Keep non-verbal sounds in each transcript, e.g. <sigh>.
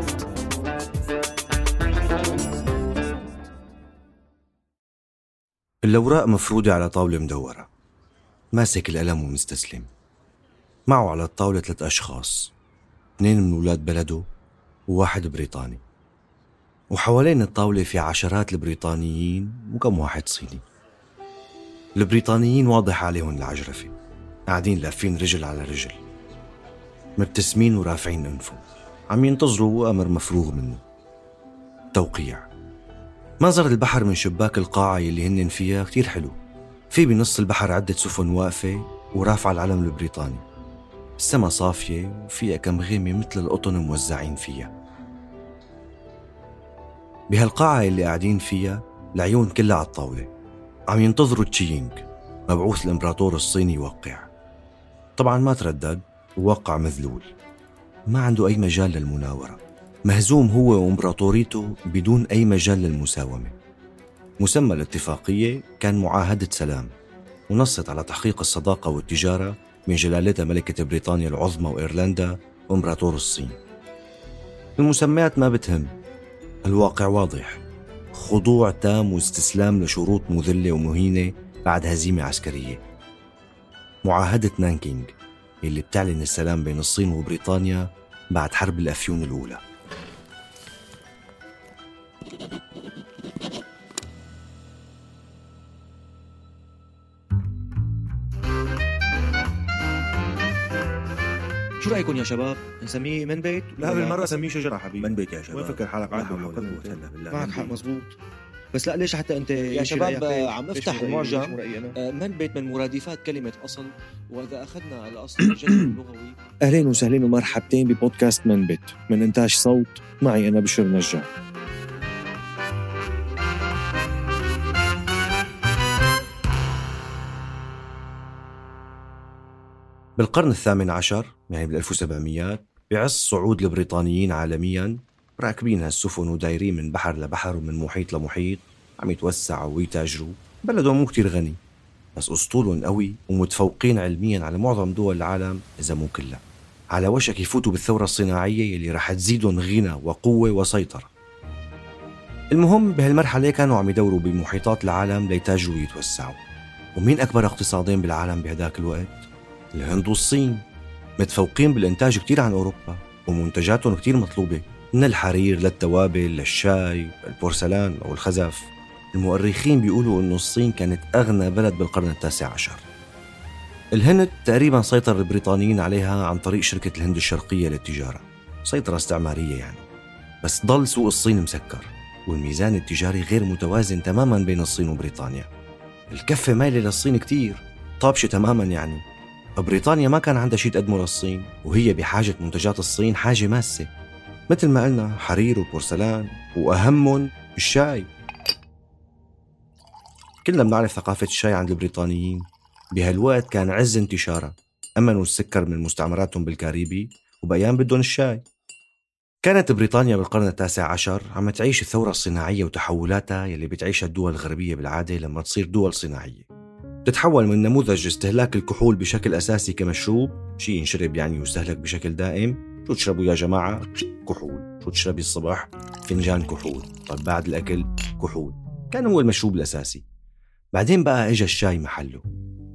صوت الأوراق مفرودة على طاولة مدورة. ماسك القلم ومستسلم. معه على الطاولة ثلاث أشخاص. اثنين من ولاد بلده وواحد بريطاني. وحوالين الطاولة في عشرات البريطانيين وكم واحد صيني. البريطانيين واضح عليهم العجرفة. قاعدين لافين رجل على رجل. مبتسمين ورافعين أنفهم. عم ينتظروا أمر مفروغ منه. توقيع. منظر البحر من شباك القاعة اللي هن فيها كتير حلو. في بنص البحر عدة سفن واقفة ورافعة العلم البريطاني. السما صافية وفيها كم غيمة مثل القطن موزعين فيها. بهالقاعة اللي قاعدين فيها العيون كلها على الطاولة. عم ينتظروا تشيينغ مبعوث الإمبراطور الصيني يوقع. طبعا ما تردد ووقع مذلول. ما عنده أي مجال للمناورة. مهزوم هو وإمبراطوريته بدون أي مجال للمساومة. مسمى الاتفاقية كان معاهدة سلام ونصت على تحقيق الصداقة والتجارة من جلالتها ملكة بريطانيا العظمى وإيرلندا وإمبراطور الصين. المسميات ما بتهم الواقع واضح. خضوع تام واستسلام لشروط مذلة ومهينة بعد هزيمة عسكرية. معاهدة نانكينغ. اللي بتعلن السلام بين الصين وبريطانيا بعد حرب الأفيون الأولى شو رأيكم يا شباب؟ نسميه من بيت؟ لا بالمرة سميه شجرة حبيبي من بيت يا شباب وين فكر حالك حول ولا بالله. معك حق. مزبوط بس لا ليش حتى أنت يا شباب عم افتح؟ المعجم. من بيت من مرادفات كلمة أصل؟ وإذا أخذنا الأصل الجذر <clears throat> اللغوي. أهلين وسهلين ومرحبتين ببودكاست منبت من إنتاج صوت معي أنا بشر نجار. بالقرن الثامن عشر يعني بال 1700 بعز صعود البريطانيين عالميا راكبين هالسفن ودايرين من بحر لبحر ومن محيط لمحيط عم يتوسعوا ويتاجروا. بلدهم مو كتير غني بس أسطولهم قوي ومتفوقين علميا على معظم دول العالم إذا مو كلها. على وشك يفوتوا بالثورة الصناعية يلي رح تزيدهم غنى وقوة وسيطرة. المهم بهالمرحلة كانوا عم يدوروا بمحيطات العالم ليتاجروا ويتوسعوا. ومين أكبر اقتصادين بالعالم بهداك الوقت؟ الهند والصين. متفوقين بالإنتاج كتير عن أوروبا ومنتجاتهم كتير مطلوبة. من الحرير للتوابل للشاي البورسلان أو الخزف. المؤرخين بيقولوا أنه الصين كانت أغنى بلد بالقرن التاسع عشر. الهند تقريبا سيطر البريطانيين عليها عن طريق شركة الهند الشرقية للتجارة. سيطرة استعمارية يعني. بس ضل سوق الصين مسكر والميزان التجاري غير متوازن تماما بين الصين وبريطانيا. الكفة مايلة للصين كتير طابشة تماما يعني. بريطانيا ما كان عندها شيء تقدمه للصين وهي بحاجة منتجات الصين حاجة ماسة. مثل ما قلنا حرير وبورسلان وأهمهم الشاي. كلنا بنعرف ثقافة الشاي عند البريطانيين. بهالوقت كان عز انتشارها. أمنوا السكر من مستعمراتهم بالكاريبي وبأيام بدهم الشاي. كانت بريطانيا بالقرن التاسع عشر عم تعيش الثورة الصناعية وتحولاتها يلي بتعيشها الدول الغربية بالعادة لما تصير دول صناعية. تتحول من نموذج استهلاك الكحول بشكل أساسي كمشروب شيء ينشرب يعني ويستهلك بشكل دائم شو تشربوا يا جماعة؟ كحول شو تشربي الصبح؟ فنجان كحول طب بعد الأكل كحول. كان هو المشروب الأساسي. بعدين بقى اجى الشاي محله.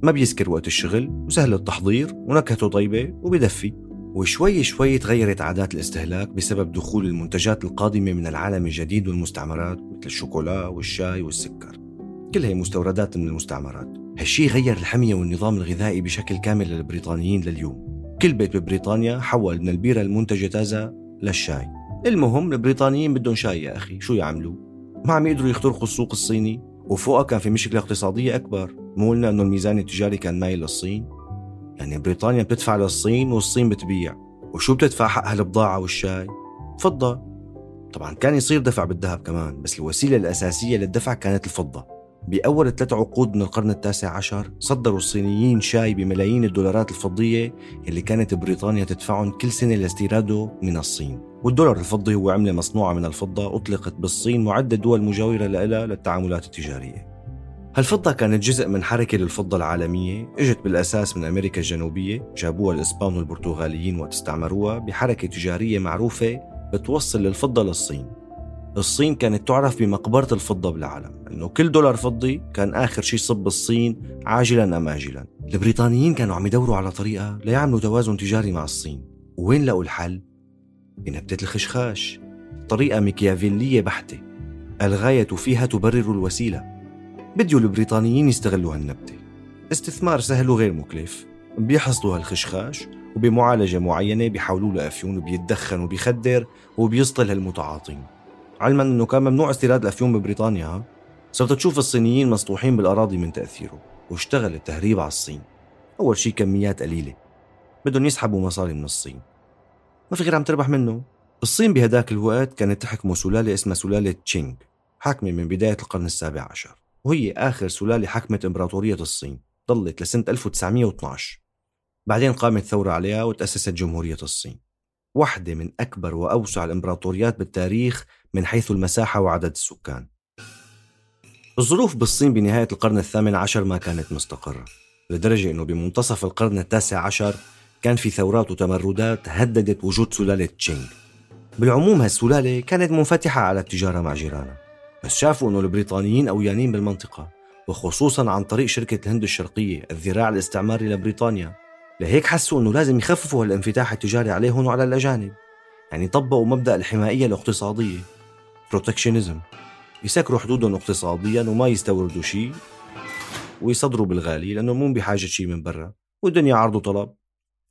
ما بيسكر وقت الشغل وسهل التحضير ونكهته طيبة وبدفي. وشوي شوي تغيرت عادات الاستهلاك بسبب دخول المنتجات القادمة من العالم الجديد والمستعمرات مثل الشوكولا والشاي والسكر. كلها مستوردات من المستعمرات. هالشي غير الحمية والنظام الغذائي بشكل كامل للبريطانيين لليوم. كل بيت ببريطانيا حول من البيرة المنتجة تازة للشاي. المهم البريطانيين بدهم شاي يا أخي شو يعملوا؟ ما عم يقدروا يخترقوا السوق الصيني. وفوقها كان في مشكلة اقتصادية أكبر. مو قلنا أنه الميزان التجاري كان مايل للصين؟ يعني بريطانيا بتدفع للصين والصين بتبيع. وشو بتدفع حق هالبضاعة والشاي؟ فضة. طبعا كان يصير دفع بالذهب كمان بس الوسيلة الأساسية للدفع كانت الفضة. بأول ثلاث عقود من القرن التاسع عشر صدروا الصينيين شاي بملايين الدولارات الفضية اللي كانت بريطانيا تدفعهم كل سنة لاستيراده من الصين. والدولار الفضي هو عملة مصنوعة من الفضة أطلقت بالصين وعدة دول مجاورة لها للتعاملات التجارية. هالفضة كانت جزء من حركة للفضة العالمية إجت بالأساس من أمريكا الجنوبية جابوها الإسبان والبرتغاليين وقت استعمروها بحركة تجارية معروفة بتوصل للفضة للصين. الصين كانت تعرف بمقبرة الفضة بالعالم لأنه كل دولار فضي كان آخر شيء صب الصين عاجلا أم آجلا. البريطانيين كانوا عم يدوروا على طريقة ليعملوا توازن تجاري مع الصين. وين لقوا الحل؟ بنبتة الخشخاش طريقة ميكيافيلية بحتة. الغاية فيها تبرر الوسيلة. بديوا البريطانيين يستغلوا هالنبتة. استثمار سهل وغير مكلف. بيحصدوا هالخشخاش وبمعالجة معينة بيحولوا له أفيون وبيتدخن وبيخدر وبيسطل هالمتعاطين. علما إنه كان ممنوع استيراد الأفيون ببريطانيا صرت تشوف الصينيين مسطوحين بالأراضي من تأثيره واشتغل التهريب على الصين. أول شيء كميات قليلة. بدهم يسحبوا مصاري من الصين. ما في غير عم تربح منه. الصين بهداك الوقت كانت تحكمه سلالة اسمها سلالة تشينغ حاكمة من بداية القرن السابع عشر. وهي آخر سلالة حكمت إمبراطورية الصين ضلت لسنة 1912 بعدين قامت ثورة عليها وتأسست جمهورية الصين. واحدة من أكبر وأوسع الإمبراطوريات بالتاريخ من حيث المساحة وعدد السكان. الظروف بالصين بنهاية القرن الثامن عشر ما كانت مستقرة لدرجة أنه بمنتصف القرن التاسع عشر كان في ثورات وتمردات هددت وجود سلالة تشينغ. بالعموم هالسلالة كانت منفتحة على التجارة مع جيرانها بس شافوا أنه البريطانيين أويانين بالمنطقة وخصوصا عن طريق شركة الهند الشرقية الذراع الاستعماري لبريطانيا لهيك حسوا أنه لازم يخففوا الانفتاح التجاري عليهم وعلى الأجانب. يعني طبقوا مبدأ الحمائية الاقتصادية. بروتكشنزم يسكروا حدودهم اقتصاديا وما يستوردوا شيء. ويصدروا بالغالي لأنه مو بحاجة شيء من برا. والدنيا عرض وطلب.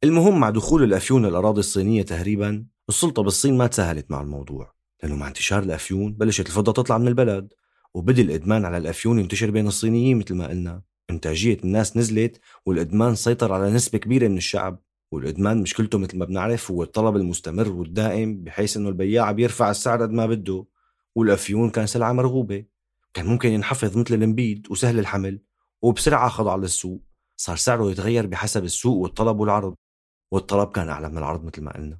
المهم مع دخول الأفيون للأراضي الصينية تهريبا السلطة بالصين ما تساهلت مع الموضوع. لأنه مع انتشار الأفيون بلشت الفضة تطلع من البلد. وبدأ الإدمان على الأفيون ينتشر بين الصينيين مثل ما قلنا. إنتاجية الناس نزلت والإدمان سيطر على نسبة كبيرة من الشعب. والإدمان مشكلته مثل ما بنعرف هو الطلب المستمر والدائم بحيث إنه البياع بيرفع السعر قد ما بده. والأفيون كان سلعة مرغوبة. كان ممكن ينحفظ مثل الإنبيد وسهل الحمل وبسرعة خضع للسوق صار سعره يتغير بحسب السوق والطلب والعرض. والطلب كان أعلى من العرض مثل ما قلنا.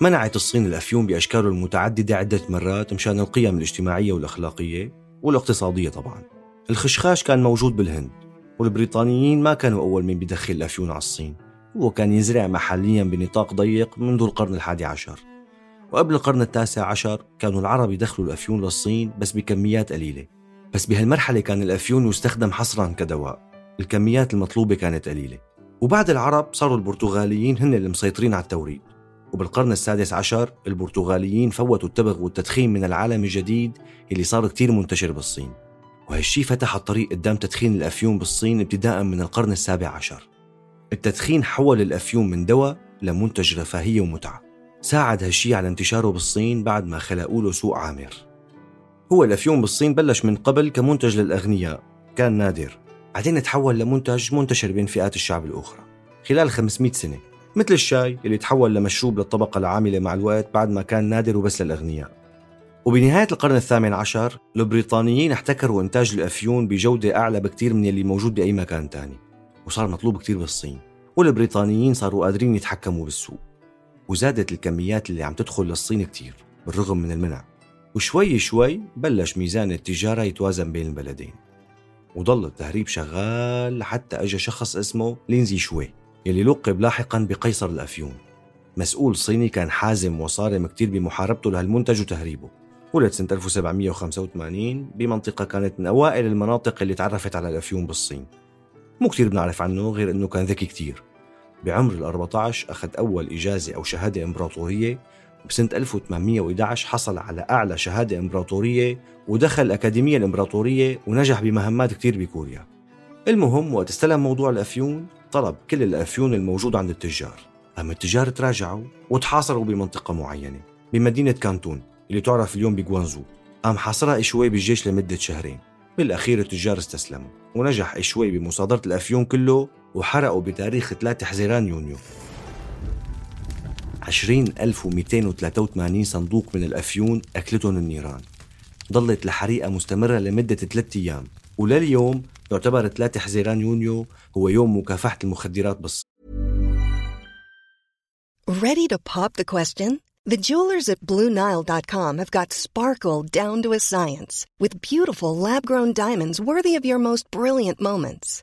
منعت الصين الأفيون بأشكاله المتعددة عدة مرات مشان القيم الاجتماعية والأخلاقية والاقتصادية طبعا. الخشخاش كان موجود بالهند والبريطانيين ما كانوا أول من بيدخل الأفيون على الصين. هو كان يزرع محليا بنطاق ضيق منذ القرن الحادي عشر. وقبل القرن التاسع عشر كانوا العرب يدخلوا الأفيون للصين بس بكميات قليلة. بس بهالمرحلة كان الأفيون يستخدم حصرا كدواء. الكميات المطلوبة كانت قليلة. وبعد العرب صاروا البرتغاليين هن اللي مسيطرين على التوريد. وبالقرن السادس عشر البرتغاليين فوتوا التبغ والتدخين من العالم الجديد اللي صار كتير منتشر بالصين. وهالشي فتح الطريق قدام تدخين الأفيون بالصين ابتداء من القرن السابع عشر. التدخين حول الأفيون من دواء لمنتج رفاهية ومتعة. ساعد هالشي على انتشاره بالصين بعد ما خلقوا له سوق عامر. هو الأفيون بالصين بلش من قبل كمنتج للأغنياء. كان نادر. بعدين تحول لمنتج منتشر بين فئات الشعب الأخرى. خلال 500 سنة مثل الشاي اللي تحول لمشروب للطبقة العاملة مع الوقت بعد ما كان نادر وبس للأغنياء. وبنهاية القرن الثامن عشر البريطانيين احتكروا إنتاج الأفيون بجودة أعلى بكتير من اللي موجود بأي مكان تاني. وصار مطلوب كتير بالصين. والبريطانيين صاروا قادرين يتحكموا بالسوق. وزادت الكميات اللي عم تدخل للصين كتير بالرغم من المنع. وشوي شوي بلش ميزان التجارة يتوازن بين البلدين. وضل التهريب شغال لحتى اجى شخص اسمه لينزي شوي يلي لقب لاحقا بقيصر الأفيون. مسؤول صيني كان حازم وصارم كتير بمحاربته لهالمنتج وتهريبه. ولد سنة 1785 بمنطقة كانت من أوائل المناطق اللي تعرفت على الأفيون بالصين. مو كتير بنعرف عنه غير أنه كان ذكي كتير. بعمر ال 14 أخذ أول إجازة أو شهادة إمبراطورية. بسنة 1811 حصل على أعلى شهادة إمبراطورية ودخل الأكاديمية الإمبراطورية ونجح بمهمات كتير بكوريا. المهم وقت استلم موضوع الأفيون طلب كل الأفيون الموجودة عند التجار. أما التجار تراجعوا وتحاصروا بمنطقة معينة بمدينة كانتون اللي تعرف اليوم بجوانزو. قام حاصرها إشوي بالجيش لمدة شهرين. بالأخير التجار استسلموا ونجح إشوي بمصادرة الأفيون كله وحرقوا بتاريخ 3 حزيران يونيو 20283 صندوق من الأفيون أكلتهم النيران ظلت الحريقة مستمرة لمدة ثلاثة أيام ولليوم يعتبر 3 حزيران يونيو هو يوم مكافحة المخدرات بالصين Ready to pop the question? The jewelers at BlueNile.com have got sparkle down to a science with beautiful lab grown diamonds worthy of your most brilliant moments.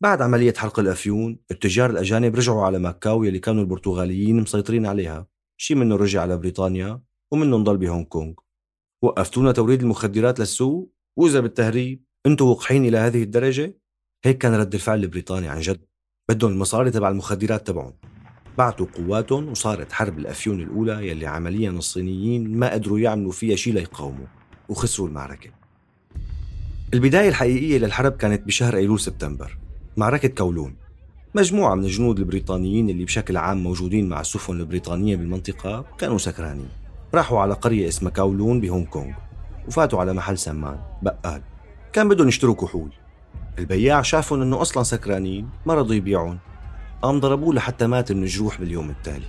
بعد عملية حرق الأفيون التجار الأجانب رجعوا على ماكاو يلي كانوا البرتغاليين مسيطرين عليها. شي منهم رجع على بريطانيا ومنهم ضل بهونغ كونغ. وقفتونا توريد المخدرات للسوق وإذا بالتهريب أنتوا وقحين إلى هذه الدرجة؟ هيك كان رد الفعل البريطاني عن جد. بدهم المصاري تبع المخدرات تبعهم بعتوا قواتهم وصارت حرب الأفيون الأولى يلي عمليا الصينيين ما قدروا يعملوا فيها شي ليقاوموا وخسروا المعركة. البداية الحقيقية للحرب كانت بشهر أيلول سبتمبر. معركة كولون. مجموعة من الجنود البريطانيين اللي بشكل عام موجودين مع السفن البريطانية بالمنطقة كانوا سكرانين. راحوا على قرية اسمها كولون بهونغ كونغ وفاتوا على محل سمان بقال. كان بدهم يشتروا كحول. البياع شافهم إنه أصلا سكرانين ما رضوا يبيعون. قام ضربوه لحتى مات من الجروح باليوم التالي.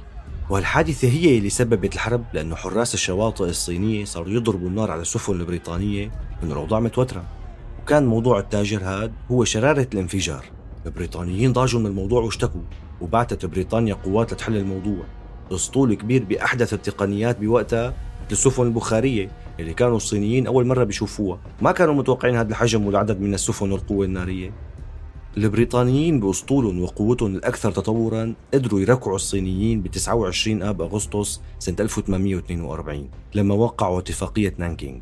وهالحادثة هي اللي سببت الحرب لأنه حراس الشواطئ الصينية صاروا يضربوا النار على السفن البريطانية من الأوضاع متوترة. وكان موضوع التاجر هاد هو شرارة الانفجار. البريطانيين ضاجوا من الموضوع واشتكوا وبعتت بريطانيا قوات لتحل الموضوع. أسطول كبير بأحدث التقنيات بوقتها للسفن البخارية اللي كانوا الصينيين أول مرة بيشوفوها. ما كانوا متوقعين هذا الحجم والعدد من السفن والقوة النارية. البريطانيين بأسطولهم وقوتهم الأكثر تطورا قدروا يركعوا الصينيين ب 29 آب أغسطس سنة 1842 لما وقعوا اتفاقية نانكينغ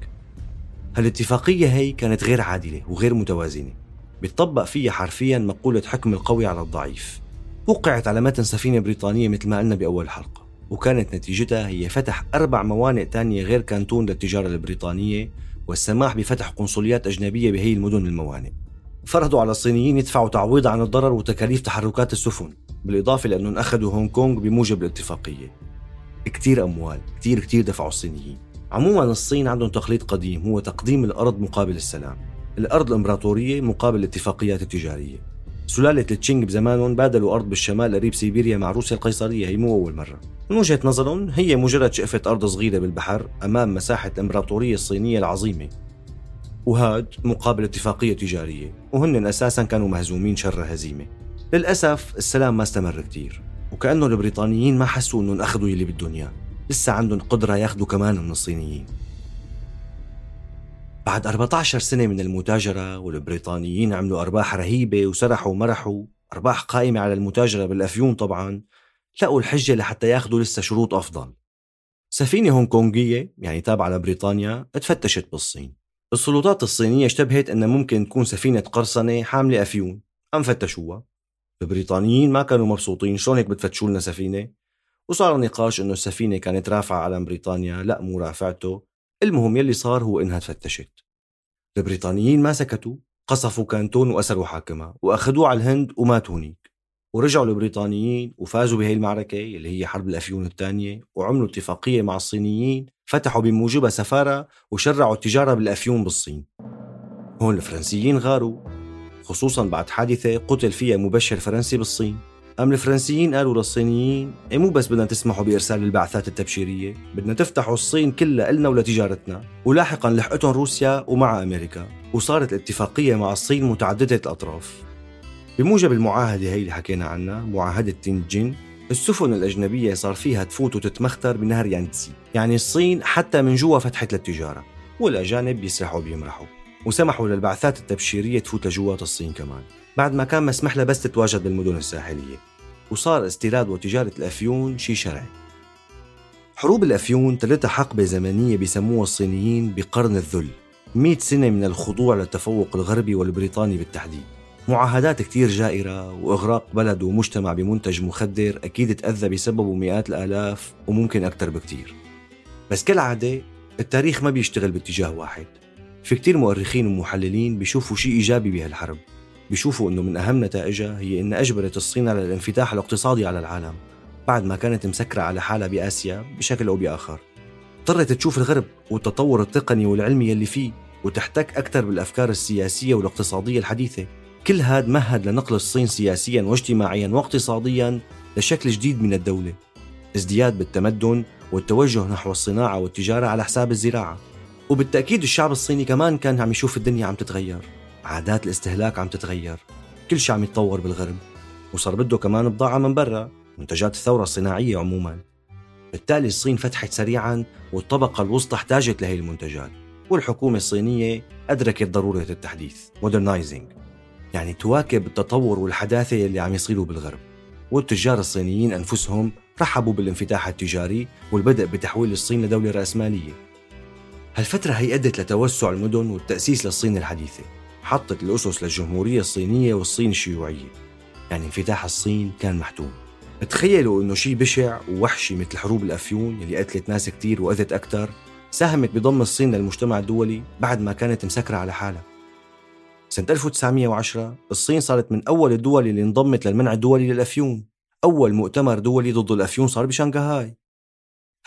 هالاتفاقية هي كانت غير عادلة وغير متوازنة. بيطبق فيها حرفيا مقولة حكم القوي على الضعيف. وقعت على متن سفينة بريطانية مثل ما قلنا بأول حلقة. وكانت نتيجتها هي فتح أربع موانئ تانية غير كانتون للتجارة البريطانية والسماح بفتح قنصليات أجنبية بهي المدن الموانئ فرضوا على الصينيين يدفعوا تعويض عن الضرر وتكاليف تحركات السفن بالإضافة لأنهم أخذوا هونغ كونغ بموجب الاتفاقية. كتير أموال كتير كتير دفعوا الصينيين. عموما الصين عندهم تقليد قديم هو تقديم الأرض مقابل السلام. الأرض الإمبراطورية مقابل الاتفاقيات التجارية. سلالة التشينغ بزمانهم بادلوا أرض بالشمال قريب سيبيريا مع روسيا القيصرية هي مو أول مرة. من وجهة نظرهم هي مجرد شقفة أرض صغيرة بالبحر أمام مساحة الإمبراطورية الصينية العظيمة. وهاد مقابل اتفاقية تجارية وهن أساسا كانوا مهزومين شر هزيمة. للأسف السلام ما استمر كتير وكأنه البريطانيين ما حسوا أنهم أخذوا يلي بدهم إياه لسه عندهم قدرة ياخذوا كمان من الصينيين. بعد 14 سنة من المتاجرة والبريطانيين عملوا أرباح رهيبة وسرحوا ومرحوا. أرباح قائمة على المتاجرة بالأفيون طبعا. لقوا الحجة لحتى ياخذوا لسه شروط أفضل. سفينة هونغ كونغية يعني تابعة لبريطانيا اتفتشت بالصين. السلطات الصينية اشتبهت أنها ممكن تكون سفينة قرصنة حاملة أفيون. قام فتشوها. البريطانيين ما كانوا مبسوطين. شلون هيك بتفتشوا لنا سفينة؟ وصار نقاش إنه السفينة كانت رافعة علم بريطانيا. لا مو رافعته. المهم يلي صار هو إنها تفتشت. البريطانيين ما سكتوا قصفوا كانتون وأسروا حاكمها وأخذوه على الهند ومات هونيك ورجعوا البريطانيين وفازوا بهي المعركة اللي هي حرب الأفيون الثانية وعملوا اتفاقية مع الصينيين فتحوا بموجبها سفارة وشرعوا التجارة بالأفيون بالصين. هون الفرنسيين غاروا خصوصا بعد حادثة قتل فيها مبشر فرنسي بالصين. أم الفرنسيين قالوا للصينيين إيه مو بس بدنا تسمحوا بإرسال البعثات التبشيرية بدنا تفتحوا الصين كلها إلنا ولتجارتنا. ولاحقا لحقتهم روسيا ومع أمريكا وصارت الاتفاقية مع الصين متعددة الأطراف. بموجب المعاهدة هي اللي حكينا عنها معاهدة تينجين السفن الأجنبية صار فيها تفوت وتتمختر بنهر يانتسي. يعني الصين حتى من جوا فتحت للتجارة والأجانب بيسرحوا بيمرحوا وسمحوا للبعثات التبشيرية تفوت لجوات الصين كمان. بعد ما كان مسمح لها بس تتواجد بالمدن الساحلية. وصار استيراد وتجارة الأفيون شيء شرعي. حروب الأفيون تلتها حقبة زمنية بيسموها الصينيين بقرن الذل 100 سنة من الخضوع للتفوق الغربي والبريطاني بالتحديد. معاهدات كتير جائرة وإغراق بلد ومجتمع بمنتج مخدر أكيد تأذى بسببه مئات الآلاف وممكن أكثر بكتير. بس كالعادة التاريخ ما بيشتغل باتجاه واحد. في كتير مؤرخين ومحللين بيشوفوا شيء إيجابي بهالحرب. بيشوفوا أنه من أهم نتائجها هي أن أجبرت الصين على الانفتاح الاقتصادي على العالم بعد ما كانت مسكرة على حالها بآسيا بشكل أو بآخر. اضطرت تشوف الغرب والتطور التقني والعلمي اللي فيه وتحتك أكثر بالأفكار السياسية والاقتصادية الحديثة. كل هذا مهد لنقل الصين سياسيا واجتماعيا واقتصاديا لشكل جديد من الدولة. ازدياد بالتمدن والتوجه نحو الصناعة والتجارة على حساب الزراعة. وبالتأكيد الشعب الصيني كمان كان عم يشوف الدنيا عم تتغير. عادات الاستهلاك عم تتغير. كل شيء عم يتطور بالغرب وصار بده كمان بضاعة من برا منتجات الثورة الصناعية عموما. بالتالي الصين فتحت سريعا والطبقة الوسطى احتاجت لهي المنتجات. والحكومة الصينية أدركت ضرورة التحديث modernizing. يعني تواكب التطور والحداثة اللي عم يصيروا بالغرب. والتجار الصينيين أنفسهم رحبوا بالانفتاح التجاري والبدء بتحويل الصين لدولة رأسمالية. هالفترة هي أدت لتوسع المدن والتأسيس للصين الحديثة. حطت الأسس للجمهورية الصينية والصين الشيوعية. يعني انفتاح الصين كان محتوم. تخيلوا إنه شيء بشع ووحشي مثل حروب الأفيون اللي قتلت ناس كتير وأذت أكثر ساهمت بضم الصين للمجتمع الدولي بعد ما كانت مسكرة على حالها. سنة 1910 الصين صارت من أول الدول اللي انضمت للمنع الدولي للأفيون. أول مؤتمر دولي ضد الأفيون صار بشنغهاي.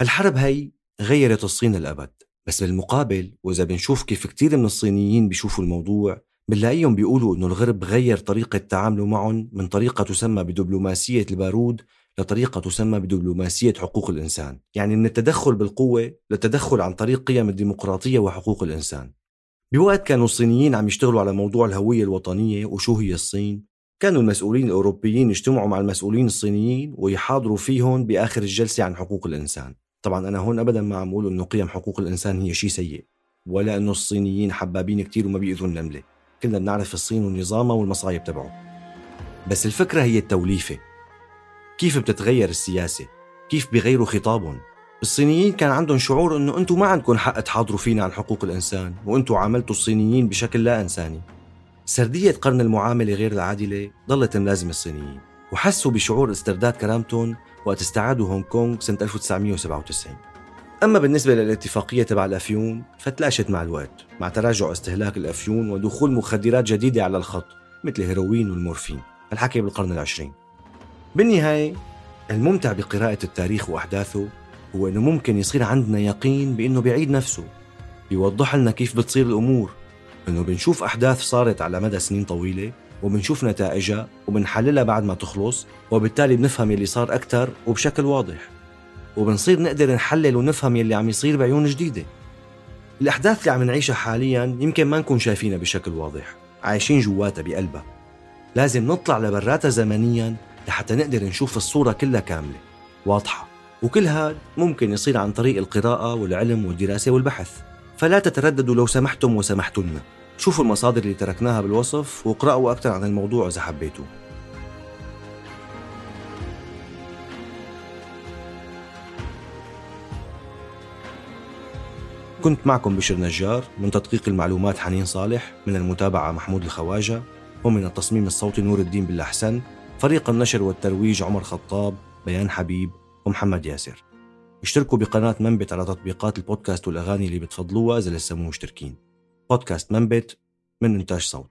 هالحرب هي غيرت الصين للأبد. بس بالمقابل وإذا بنشوف كيف كتير من الصينيين بيشوفوا الموضوع بنلاقيهم بيقولوا إنه الغرب غير طريقة تعامله معهم من طريقة تسمى بدبلوماسية البارود لطريقة تسمى بدبلوماسية حقوق الإنسان. يعني من التدخل بالقوة للتدخل عن طريق قيم الديمقراطية وحقوق الإنسان. بوقت كانوا الصينيين عم يشتغلوا على موضوع الهوية الوطنية وشو هي الصين كانوا المسؤولين الأوروبيين يجتمعوا مع المسؤولين الصينيين ويحاضروا فيهم بآخر الجلسة عن حقوق الإنسان. طبعا أنا هون أبدا ما عم أقول إنه قيم حقوق الإنسان هي شيء سيء ولا إنه الصينيين حبابين كتير وما بيأذوا النملة. كلنا بنعرف الصين ونظامها والمصايب تبعه بس الفكرة هي التوليفة. كيف بتتغير السياسة؟ كيف بيغيروا خطابهم؟ الصينيين كان عندهم شعور إنه أنتم ما عندكم حق تحاضروا فينا عن حقوق الإنسان وأنتم عاملتوا الصينيين بشكل لا إنساني. سردية قرن المعاملة غير العادلة ضلت ملازمة الصينيين وحسوا بشعور استرداد كرامتهم وقت استعادوا هونغ كونغ سنة 1997 أما بالنسبة للاتفاقية تبع الأفيون فتلاشت مع الوقت مع تراجع استهلاك الأفيون ودخول مخدرات جديدة على الخط مثل الهيروين والمورفين. الحكي بالقرن العشرين. بالنهاية الممتع بقراءة التاريخ وأحداثه هو إنه ممكن يصير عندنا يقين بإنه بيعيد نفسه. بيوضح لنا كيف بتصير الأمور. إنه بنشوف أحداث صارت على مدى سنين طويلة وبنشوف نتائجها وبنحللها بعد ما تخلص وبالتالي بنفهم يلي صار أكثر وبشكل واضح. وبنصير نقدر نحلل ونفهم يلي عم يصير بعيون جديدة. الأحداث اللي عم نعيشها حاليا يمكن ما نكون شايفينها بشكل واضح عايشين جواتها بقلبها. لازم نطلع لبراتها زمنيا لحتى نقدر نشوف الصورة كلها كاملة واضحة. وكل هذا ممكن يصير عن طريق القراءة والعلم والدراسة والبحث. فلا تترددوا لو سمحتم وسمحتوا لنا شوفوا المصادر اللي تركناها بالوصف واقرأوا أكثر عن الموضوع إذا حبيتوا كنت معكم بشر نجار من تدقيق المعلومات حنين صالح من المتابعة محمود الخواجة ومن التصميم الصوتي نور الدين بالأحسن فريق النشر والترويج عمر خطاب بيان حبيب ومحمد ياسر. اشتركوا بقناة منبت على تطبيقات البودكاست والأغاني اللي بتفضلوها إذا لسه مو مشتركين. بودكاست منبت من إنتاج صوت.